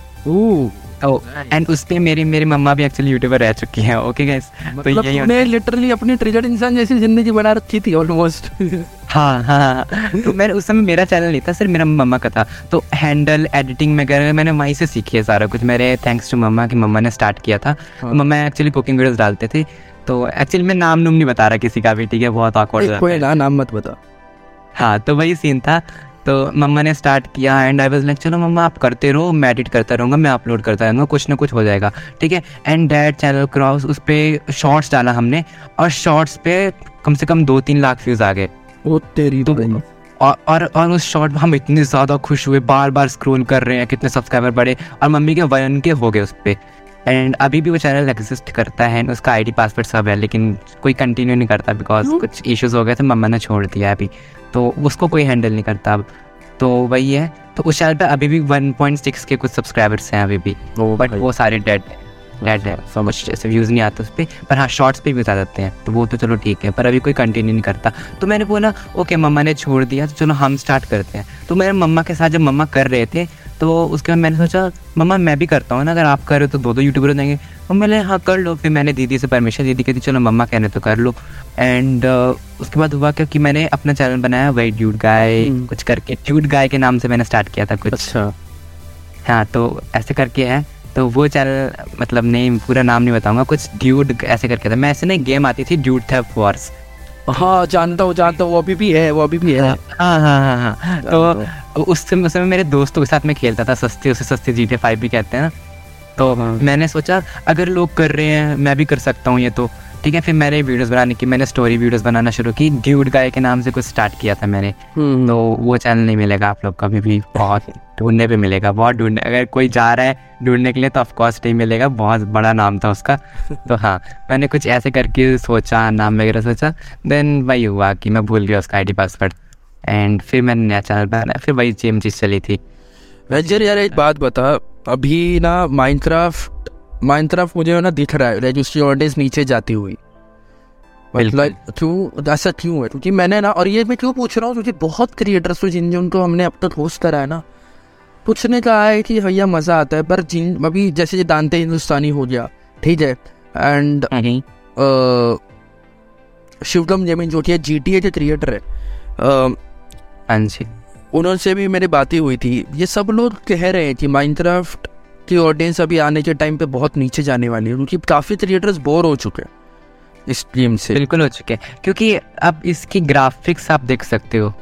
Speaker 1: एंड उस पे मेरी मेरी मम्मा भी एक्चुअली यूट्यूबर रह चुकी हैं ओके गाइस तो
Speaker 2: मतलब
Speaker 1: यही
Speaker 2: लिटरली अपनी ट्रिगर्ड इंसान जैसी ज़िंदगी बना रखी थी ऑलमोस्ट
Speaker 1: हाँ हाँ हाँ। तो मैंने उस समय मेरा चैनल नहीं था सिर्फ़ मेरा मम्मा का था। तो हैंडल एडिटिंग वगैरह मैंने वहीं से सीखी है सारा कुछ। मेरे थैंक्स टू मम्मा कि मम्मा ने स्टार्ट किया था।
Speaker 2: हाँ।
Speaker 1: मम्मा एक्चुअली कुकिंग वीडियोस डालते थे। तो एक्चुअली मैं नाम नूम नहीं बता रहा किसी का भी ठीक है? बहुत ऑकवर्ड
Speaker 2: कोई ना नाम मत बता।
Speaker 1: हाँ तो वही सीन था। तो मम्मा ने स्टार्ट किया एंड आई वाज लाइक चलो मम्मा आप करते रहो मैं एडिट करता रहूँगा मैं अपलोड करता रहूँगा कुछ ना कुछ हो जाएगा। ठीक है? एंड डैड चैनल क्रॉस उस पर शॉर्ट्स डाला हमने और शॉर्ट्स पे कम से कम दो तीन लाख व्यूज़ आ गए।
Speaker 2: वो तेरी
Speaker 1: तो और और और उस शॉर्ट में हम इतने ज़्यादा खुश हुए बार बार स्क्रोल कर रहे हैं कितने सब्सक्राइबर बढ़े और मम्मी के वन के हो गए उस पर एंड अभी भी वो चैनल एग्जिस्ट करता है उसका आईडी पासवर्ड सब है लेकिन कोई कंटिन्यू नहीं करता बिकॉज़ कुछ इश्यूज़ हो गए थे मम्मा ने छोड़ दिया अभी। तो उसको कोई हैंडल नहीं करता अब। तो वही है। तो उस चैनल पे अभी भी 1.6 के कुछ सब्सक्राइबर्स हैं अभी भी। बट वो सारे डेड डेड है समझ ऐसे व्यूज़ नहीं आते उस पर पर हाँ शॉर्ट्स पे व्यूज़ आ जाते हैं। तो वो तो चलो ठीक है पर अभी कोई कंटिन्यू नहीं करता। तो मैंने बोला ओके मम्मा ने छोड़ दिया तो चलो हम स्टार्ट करते हैं। तो मेरे मम्मा के साथ जब मम्मा कर रहे थे तो उसके बाद मैंने सोचा मम्मा मैं भी करता हूँ ना अगर आप कर रहे हो तो दो दो यूट्यूबर हो जाएँगे। तो मैंने हाँ कर लो। फिर मैंने दीदी से परमिशन दीदी कहती चलो मम्मा कहने तो कर लो। एंड uh, उसके बाद हुआ क्या कि मैंने अपना चैनल बनाया वही ड्यूड गाय। कुछ करके ड्यूड गाय के नाम से मैंने स्टार्ट किया था कुछ।
Speaker 2: अच्छा।
Speaker 1: हाँ तो ऐसे करके है। तो वो चैनल मतलब नहीं पूरा नाम नहीं बताऊँगा कुछ ड्यूड ऐसे करके था। मैं ऐसे नहीं गेम आती थी ड्यूड था वॉर्स
Speaker 2: हाँ जानता हूँ जानता हूँ वो अभी भी है वो अभी भी है।
Speaker 1: हाँ हाँ हाँ हाँ तो उस समय उस समय मेरे दोस्तों के साथ में खेलता था सस्ते उसे सस्ते जी टी फाइव भी कहते हैं ना। तो
Speaker 2: हाँ।
Speaker 1: मैंने सोचा अगर लोग कर रहे हैं मैं भी कर सकता हूँ ये तो। ठीक है फिर मैंने वीडियोस बनाने की मैंने स्टोरी वीडियोस बनाना शुरू की। ड्यूड गाय के नाम से कुछ स्टार्ट किया था मैंने।
Speaker 2: हम्म,
Speaker 1: तो वो चैनल नहीं मिलेगा आप लोग कभी भी बहुत ढूँढने पे मिलेगा बहुत ढूँढने अगर कोई जा रहा है ढूँढने के लिए तो ऑफकोर्स नहीं मिलेगा बहुत बड़ा नाम था उसका। तो हाँ मैंने कुछ ऐसे करके सोचा नाम वगैरह सोचा देन वही हुआ कि मैं भूल गया उसका आई डी पासवर्ड एंड फिर मैंने नया चैनल बनाया फिर वही सेम चीज़ चली थी।
Speaker 2: वेंचर यार एक बात बता अभी ना माइनक्राफ्ट माइनक्राफ्ट मुझे ना दिख रहा है रजिस्ट्री ऑडियंस नीचे जाती हुई। मतलब क्यों? ऐसा क्यों है? क्योंकि मैंने ना और ये मैं क्यों पूछ रहा हूँ? क्योंकि बहुत क्रिएटर्स हो जिन जिनको हमने अब तक होस्ट करा है ना। पूछने का है कि भैया मज़ा आता है पर जिन अभी जैसे ये दानते हिंदुस्तानी हो गया ठीक है? एंड शिवगम ज़मीन जो कि जी टी ए के क्रिएटर है।
Speaker 1: हाँ जी।
Speaker 2: भी मेरी बातें हुई थी। ये सब लोग कह रहे हैं कि माइनक्राफ्ट की ऑडियंस अभी आने के टाइम पे बहुत नीचे जाने वाली है क्योंकि काफ़ी क्रिएटर्स बोर हो चुके हैं इस गेम से।
Speaker 1: बिल्कुल हो चुके हैं। क्योंकि अब इसकी ग्राफिक्स आप देख सकते हो।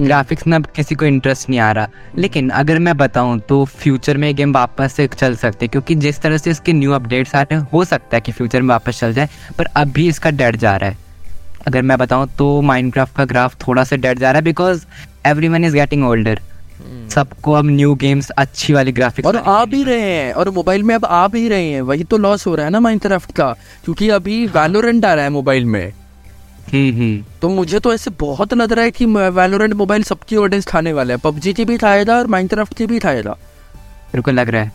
Speaker 1: ग्राफिक्स में अब किसी को इंटरेस्ट नहीं आ रहा। लेकिन अगर मैं बताऊँ तो फ्यूचर में गेम वापस से चल सकते हैं क्योंकि जिस तरह से इसके न्यू अपडेट्स आ रहे हैं हो सकता है कि फ्यूचर में वापस चल जाए पर अभी इसका डेड जा रहा है। अगर मैं बताऊँ तो माइनक्राफ्ट का ग्राफ थोड़ा सा डेड जा रहा है because every one is getting older सबको अब न्यू गेम्स अच्छी वाली ग्राफिक्स
Speaker 2: और आ भी रहे हैं और मोबाइल में अब आ भी रहे हैं वही तो लॉस हो रहा है ना माइनक्राफ्ट का क्योंकि अभी वैलोरेंट आ रहा है मोबाइल में।
Speaker 1: हम्म हम्म।
Speaker 2: तो मुझे तो ऐसे बहुत लग रहा है कि वैलोरेंट मोबाइल सबकी ऑडियंस खाने वाला है। पबजी की भी खाएगा और माइनक्राफ्ट की भी खाएगा
Speaker 1: बिल्कुल लग रहा है।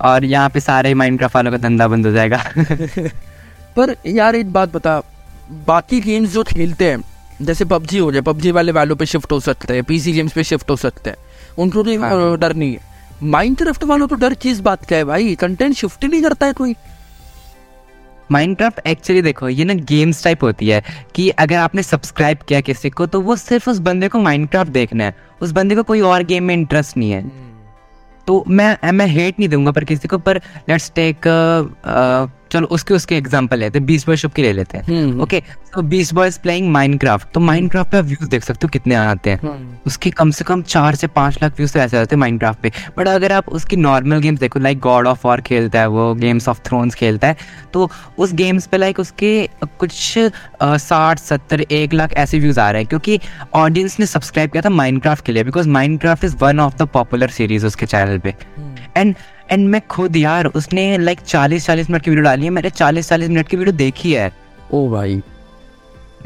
Speaker 1: और यहाँ पे सारे माइनक्राफ्ट वालों का धंधा बंद हो जाएगा।
Speaker 2: पर यार एक बात बता बाकी गेम्स जो खेलते हैं जैसे पबजी हो जाए पबजी वाले वालों पे शिफ्ट हो सकते हैं पीसी गेम्स पे शिफ्ट हो सकते हैं। उनको तो
Speaker 1: हाँ।
Speaker 2: डर नहीं है। माइनक्राफ्ट वालों तो डर किस बात का है भाई? कंटेंट शिफ्ट ही नहीं करता है कोई।
Speaker 1: माइनक्राफ्ट एक्चुअली देखो ये ना गेम्स टाइप होती है कि अगर आपने सब्सक्राइब किया किसी को तो वो सिर्फ़ उस बंदे को माइनक्राफ्ट देखना है। उस बंदे को कोई और गेम में इंटरेस्ट नहीं है। तो मैं मैं हेट नहीं दूँगा पर किसी को पर लेट्स टेक चलो उसके उसके एग्जांपल लेते हैं बीस बॉय की ले लेते हैं।
Speaker 2: हम्म।
Speaker 1: ओके तो बीस बॉयज़ प्लेइंग माइनक्राफ्ट तो माइनक्राफ्ट पे व्यूज़ देख सकते हो कितने आते हैं। उसके कम से कम चार से पाँच लाख व्यूज़ तो ऐसे आते हैं माइनक्राफ्ट पे। बट अगर आप उसकी नॉर्मल गेम्स देखो लाइक गॉड ऑफ़ वॉर खेलता है वो गेम्स ऑफ़ थ्रोन्स खेलता है तो उस गेम्स पे लाइक उसके कुछ साठ सत्तर एक लाख ऐसे व्यूज़ आ रहे हैं। क्योंकि ऑडियंस ने सब्सक्राइब किया था माइनक्राफ्ट के लिए because Minecraft is one of the popular series उसके चैनल पे। एंड एंड मैं खुद यार उसने लाइक चालीस चालीस मिनट की वीडियो डाली है। मैंने चालीस चालीस मिनट की वीडियो देखी है।
Speaker 2: ओ भाई।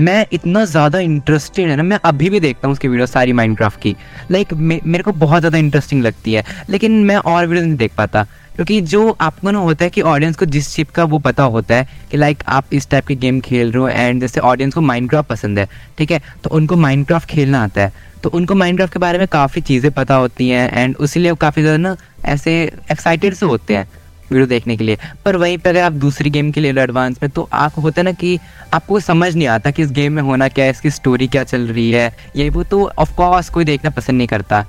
Speaker 1: मैं इतना ज़्यादा इंटरेस्टेड है ना मैं अभी भी देखता हूँ उसकी वीडियो सारी माइनक्राफ्ट की। लाइक मे, मेरे को बहुत ज़्यादा इंटरेस्टिंग लगती है। लेकिन मैं और वीडियो नहीं देख पाता। क्योंकि जो आपको ना होता है कि ऑडियंस को जिस चिप का वो पता होता है कि लाइक आप इस टाइप के गेम खेल रहे हो एंड जैसे ऑडियंस को माइनक्राफ्ट पसंद है, ठीक है? तो उनको माइनक्राफ्ट खेलना आता है। तो उनको माइनक्राफ्ट के बारे में काफ़ी चीज़ें पता होती हैं एंड उसीलिए काफ़ी ज़्यादा ना ऐसे एक्साइटेड से होते हैं वीडियो देखने के लिए। पर वहीं पर अगर आप दूसरी गेम के लिए एडवांस में तो आप होता है ना कि आपको समझ नहीं आता कि इस गेम में होना क्या है, इसकी स्टोरी क्या चल रही है, ये वो तो ऑफकोर्स कोई देखना पसंद नहीं करता।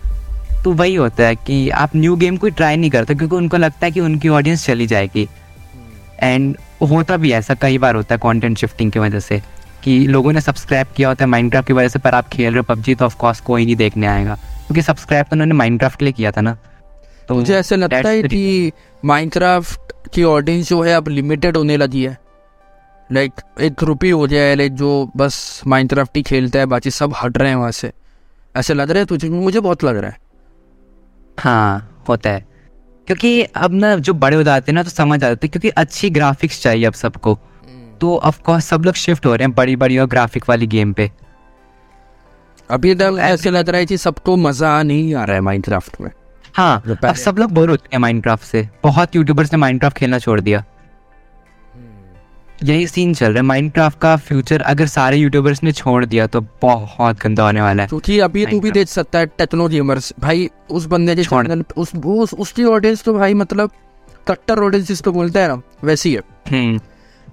Speaker 1: तो वही होता है कि आप न्यू गेम कोई ट्राई नहीं करते क्योंकि उनको लगता है कि उनकी ऑडियंस चली जाएगी। एंड होता भी ऐसा कई बार होता है कंटेंट शिफ्टिंग की वजह से कि लोगों ने सब्सक्राइब किया होता है माइनक्राफ्ट की वजह से पर आप खेल रहे हो पबजी तो ऑफकोर्स कोई नहीं देखने आएगा। क्योंकि सब्सक्राइब तो उन्होंने माइनक्राफ्ट के लिए किया था ना।
Speaker 2: तो मुझे ऐसा लगता है कि माइनक्राफ्ट की ऑडियंस जो है अब लिमिटेड होने लगी है। लाइक एक ग्रुप ही हो जाए लाइक जो बस माइनक्राफ्ट ही खेलता है बाकी सब हट रहे हैं वहाँ से। ऐसे लग रहा है तुझे? मुझे बहुत लग रहा है।
Speaker 1: हाँ होता है। क्योंकि अब ना जो बड़े हो जाते हैं ना तो समझ आ जाते हैं क्योंकि अच्छी ग्राफिक्स चाहिए अब सबको। तो ऑफकोर्स सब लोग शिफ्ट हो रहे हैं बड़ी बड़ी और ग्राफिक वाली गेम पे।
Speaker 2: अभी तक ऐसे लग रहा है कि सबको मज़ा नहीं आ रहा है माइनक्राफ्ट में।
Speaker 1: हाँ अब सब लोग बोर होते हैं माइनक्राफ्ट से। बहुत यूट्यूबर्स ने माइनक्राफ्ट खेलना छोड़ दिया। यही सीन चल रहा है। माइनक्राफ्ट का फ्यूचर अगर सारे यूट्यूबर्स ने छोड़ दिया तो बहुत गंदा होने वाला है।
Speaker 2: क्योंकि अभी तू भी देख सकता है टेक्नो गेमर्स भाई उस बंदे के चैनल उस उस उसकी ऑडियंस तो भाई मतलब कट्टर ऑडियंस जिसको बोलते हैं ना वैसी है।
Speaker 1: हम्म।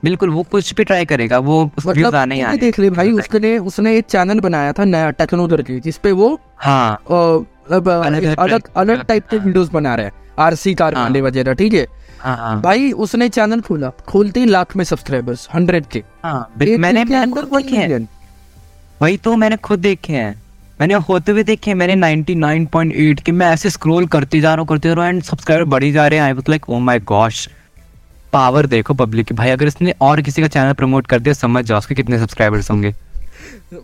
Speaker 1: बिल्कुल वो कुछ भी ट्राई करेगा वो
Speaker 2: मतलब आने आने देख ले भाई उसने उसने एक चैनल बनाया था नया टेक्नो करके जिसपे वो
Speaker 1: हाँ।
Speaker 2: अलग अलग टाइप के वीडियोस बना रहे हैं। आरसी कार वाले वगैरह ठीक हाँ। भाई उसने चैनल खोला। खोलते ही लाख में सब्सक्राइबर्स हंड्रेड के
Speaker 1: हाँ, मैंने वही तो मैंने खुद देखे हैं। मैंने होते हुए देखे मैंने 99.8 के मैं ऐसे स्क्रॉल करती जा रहा हूँ करते जा रहा हूँ एंड सब्सक्राइबर बढ़ी जा रहे हैं। I was like oh my gosh power देखो पब्लिक की। भाई अगर इसने और किसी का चैनल प्रमोट कर दिया समझ जाओ उसके कितने सब्सक्राइबर्स होंगे।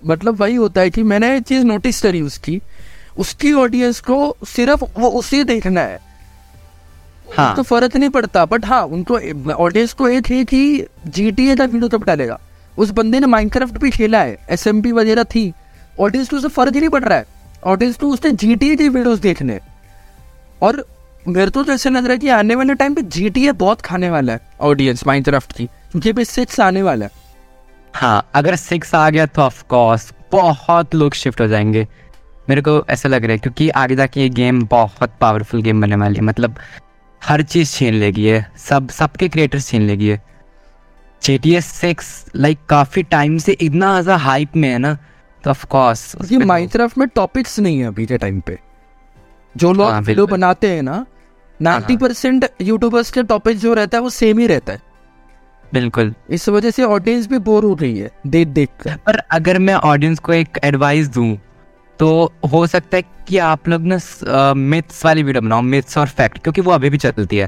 Speaker 2: मतलब वही होता है कि मैंने एक चीज़ नोटिस करी उसकी। उसकी ऑडियंस को सिर्फ़ वो उसे देखना है। हाँ। तो फ़र्क नहीं पड़ता बट हाँ उनको ऑडियंस को एक है कि जी टी ए का वीडियो तब डालेगा। उस बंदे ने माइनक्राफ्ट भी खेला है एस एम पी वगैरह थी। ऑडियंस को उसे फ़र्क ही नहीं पड़ रहा है। ऑडियंस को उसने जी टी ए की वीडियोज़ देखने। और मेरे तो ऐसे लग रहा है कि आने वाले टाइम पे जी टी ए बहुत खाने वाला है ऑडियंस माइनक्राफ्ट की। क्योंकि अभी सिक्स आने वाला है।
Speaker 1: हाँ अगर सिक्स आ गया तो ऑफकोर्स बहुत लोग शिफ्ट हो जाएँगे। मेरे को ऐसा लग रहा है क्योंकि आगे जाके ये गेम बहुत पावरफुल गेम बनने वाली है। मतलब हर चीज़ छीन लेगी है सब सबके क्रिएटर्स छीन लेगी है J T S six like काफ़ी टाइम से इतना ज़्यादा हाइप में है ना तो ऑफ़ कोर्स
Speaker 2: ये माइनक्राफ्ट में टॉपिक्स नहीं है अभी के टाइम पे। जो लोग हाँ, वीडियो बनाते हैं ना नाइन्टी परसेंट यूट्यूबर्स के टॉपिक जो रहता है वो सेम ही रहता है।
Speaker 1: बिल्कुल।
Speaker 2: इस वजह से ऑडियंस भी बोर हो रही है देख देख कर।
Speaker 1: पर अगर मैं ऑडियंस को एक एडवाइस दूँ तो हो सकता है कि आप लोग ना मिथ्स वाली वीडियो बनाओ मिथ्स और फैक्ट क्योंकि वो अभी भी चलती है।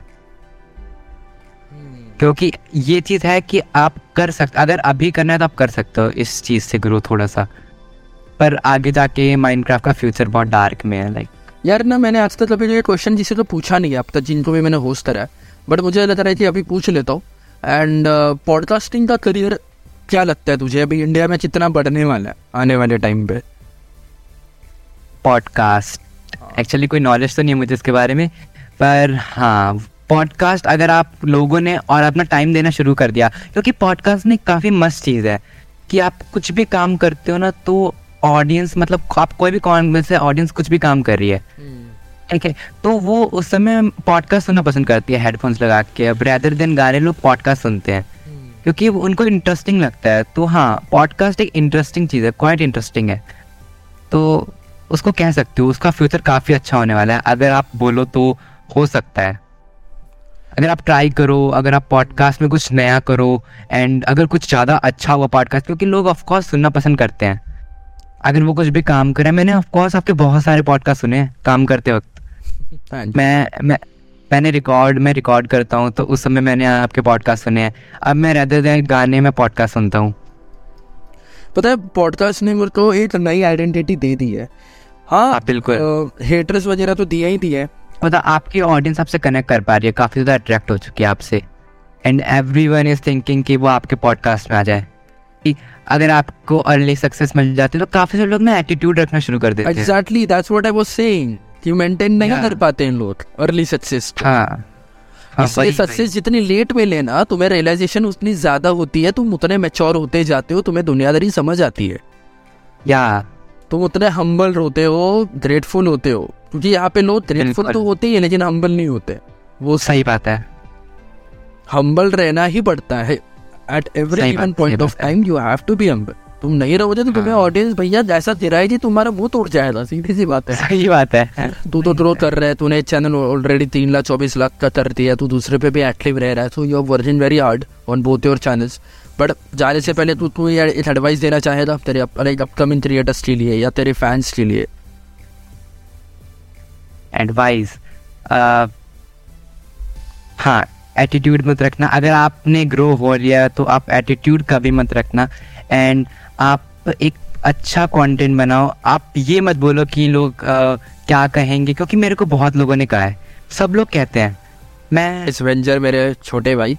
Speaker 1: हम्म। क्योंकि ये चीज़ है कि आप कर सकते अगर अभी करना है तो आप कर सकते हो इस चीज़ से ग्रो थोड़ा सा पर आगे जाके माइनक्राफ्ट का फ्यूचर बहुत डार्क में है लाइक
Speaker 2: यार ना मैंने आज तक अभी ये क्वेश्चन जिसे तो पूछा नहीं है अब तक जिनको भी मैंने होस्ट करा है। बट मुझे लगता है कि अभी पूछ लेता हूँ। एंड पॉडकास्टिंग का करियर क्या लगता है तुझे? अभी इंडिया में कितना बढ़ने वाला है आने वाले टाइम पे?
Speaker 1: पॉडकास्ट एक्चुअली कोई नॉलेज तो नहीं है मुझे इसके बारे में पर हाँ पॉडकास्ट अगर आप लोगों ने और अपना टाइम देना शुरू कर दिया क्योंकि पॉडकास्ट में काफ़ी मस्त चीज़ है कि आप कुछ भी काम करते हो ना तो ऑडियंस मतलब आप कोई भी कौन से ऑडियंस कुछ भी काम कर रही है। ठीक है? तो वो उस समय पॉडकास्ट सुनना पसंद करती है हेडफोन्स लगा के अब रेदर देन गाने लोग पॉडकास्ट सुनते हैं। क्योंकि उनको इंटरेस्टिंग लगता है। तो हाँ पॉडकास्ट एक इंटरेस्टिंग चीज़ है क्वाइट इंटरेस्टिंग है। तो उसको कह सकते हो उसका फ्यूचर काफ़ी अच्छा होने वाला है। अगर आप बोलो तो हो सकता है। अगर आप ट्राई करो अगर आप पॉडकास्ट में कुछ नया करो एंड अगर कुछ ज़्यादा अच्छा हुआ पॉडकास्ट क्योंकि लोग ऑफकोर्स सुनना पसंद करते हैं। अगर वो कुछ भी काम करें मैंने ऑफकोर्स आपके बहुत सारे पॉडकास्ट सुने हैं काम करते वक्त। हाँ मैं मैं मैंने रिकॉर्ड में रिकॉर्ड करता हूँ तो उस समय मैंने आपके पॉडकास्ट सुने हैं। अब मैं रहते देन गाने में पॉडकास्ट सुनता हूँ।
Speaker 2: पता है पॉडकास्ट ने मेरे को एक नई आइडेंटिटी दे दी है। हाँ, बिल्कुल। हेटर्स वगैरह तो दिया ही दिया है।
Speaker 1: मतलब आपकी ऑडियंस आपसे कनेक्ट कर पा रही है काफ़ी ज़्यादा अट्रैक्ट हो चुकी है आपसे। And every one is thinking कि वो आपके पॉडकास्ट में आ जाए। कि अगर आपको अर्ली सक्सेस मिल जाती है तो काफ़ी सारे लोग ना एटीट्यूड रखना शुरू कर देते।
Speaker 2: हैं exactly that's what I was saying कि मेंटेन नहीं कर पाते हैं लोग अर्ली सक्सेस
Speaker 1: हाँ।
Speaker 2: हाँ, इसलिए सक्सेस जितनी लेट में लेना तुम्हें रियलाइजेशन उतनी ज़्यादा होती है तुम उतने मेच्योर होते जाते हो तुम्हें दुनियादारी समझ आती है।
Speaker 1: या
Speaker 2: तुम उतने हम्बल होते हो ग्रेटफुल होते हो। क्योंकि यहाँ पे लोग ग्रेटफुल तो होते ही है लेकिन हम्बल नहीं होते।
Speaker 1: वो सही बात है।
Speaker 2: हम्बल रहना ही पड़ता है। एट एवरी
Speaker 1: सही
Speaker 2: point of time you have to be humble तुम नहीं रहोगे तो तुम्हें
Speaker 1: हाँ।
Speaker 2: ऑडियंस भैया जैसा जी तुम्हारा मुँह तोड़ जाएगा। सीधी सी बात है।
Speaker 1: सही बात है।
Speaker 2: तू तो ग्रोथ कर रहा है तूने चैनल ऑलरेडी तीन लाख चौबीस लाख का कर दिया तू दूसरे पे भी एक्टिव रह रहा है so you are working very hard on both your channels but जाने से पहले तू तू ये एक एडवाइस देना चाहेगा तेरे अपकमिंग क्रिएटर्स के लिए या तेरे फैंस के लिए?
Speaker 1: एडवाइस हाँ एटीट्यूड मत रखना। अगर आपने ग्रो हो लिया तो आप एटीट्यूड का भी मत रखना। एंड आप एक अच्छा कंटेंट बनाओ। आप ये मत बोलो कि लोग अ, क्या कहेंगे क्योंकि मेरे को बहुत लोगों ने कहा है। सब लोग कहते हैं। मैं
Speaker 2: इस वेंचर मेरे छोटे भाई।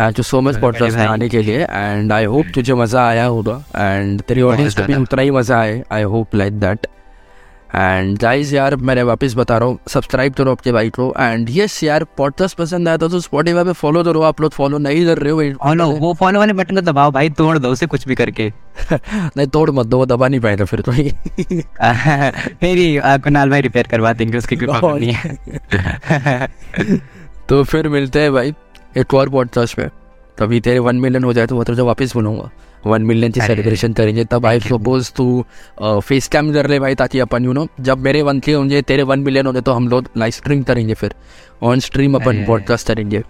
Speaker 2: Thank you so much podcast में आने के लिए. एंड आई होप तुझे मज़ा आया होगा. एंड तेरी ऑडियंस को भी उतना ही मज़ा आए. I hope like that and guys यार मैंने वापस बता रहा हूँ सब्सक्राइब करो अपने भाई को. एंड यस यार पॉडकास्ट पसंद आया था तो स्पॉटीफाई पे फॉलो करो आप लोग फॉलो नहीं कर रहे हो.
Speaker 1: फॉलो वो फॉलो वाले बटन को दबाओ भाई. तोड़ दो उसे कुछ भी करके.
Speaker 2: नहीं तोड़ मत दो वो दबा नहीं पाएगा फिर तो.
Speaker 1: मेरी कुणाल भाई रिपेयर करवा देंगे उसकी नहीं है.
Speaker 2: तो फिर मिलते हैं भाई. एक और पॉडकास्ट में तभी तेरे वन मिलियन हो जाए तो वो तुझे वापस बुलाऊँगा। वन मिलियन की सेलिब्रेशन करेंगे। तब आई सपोज़ तू फेस कैम कर ले भाई ताकि अपन यू नो जब मेरे वन के होंगे तेरे वन मिलियन होंगे तो हम लोग लाइव स्ट्रीम करेंगे फिर। ऑन स्ट्रीम अपन
Speaker 1: ब्रॉडकास्ट
Speaker 2: पॉडकास्ट करेंगे।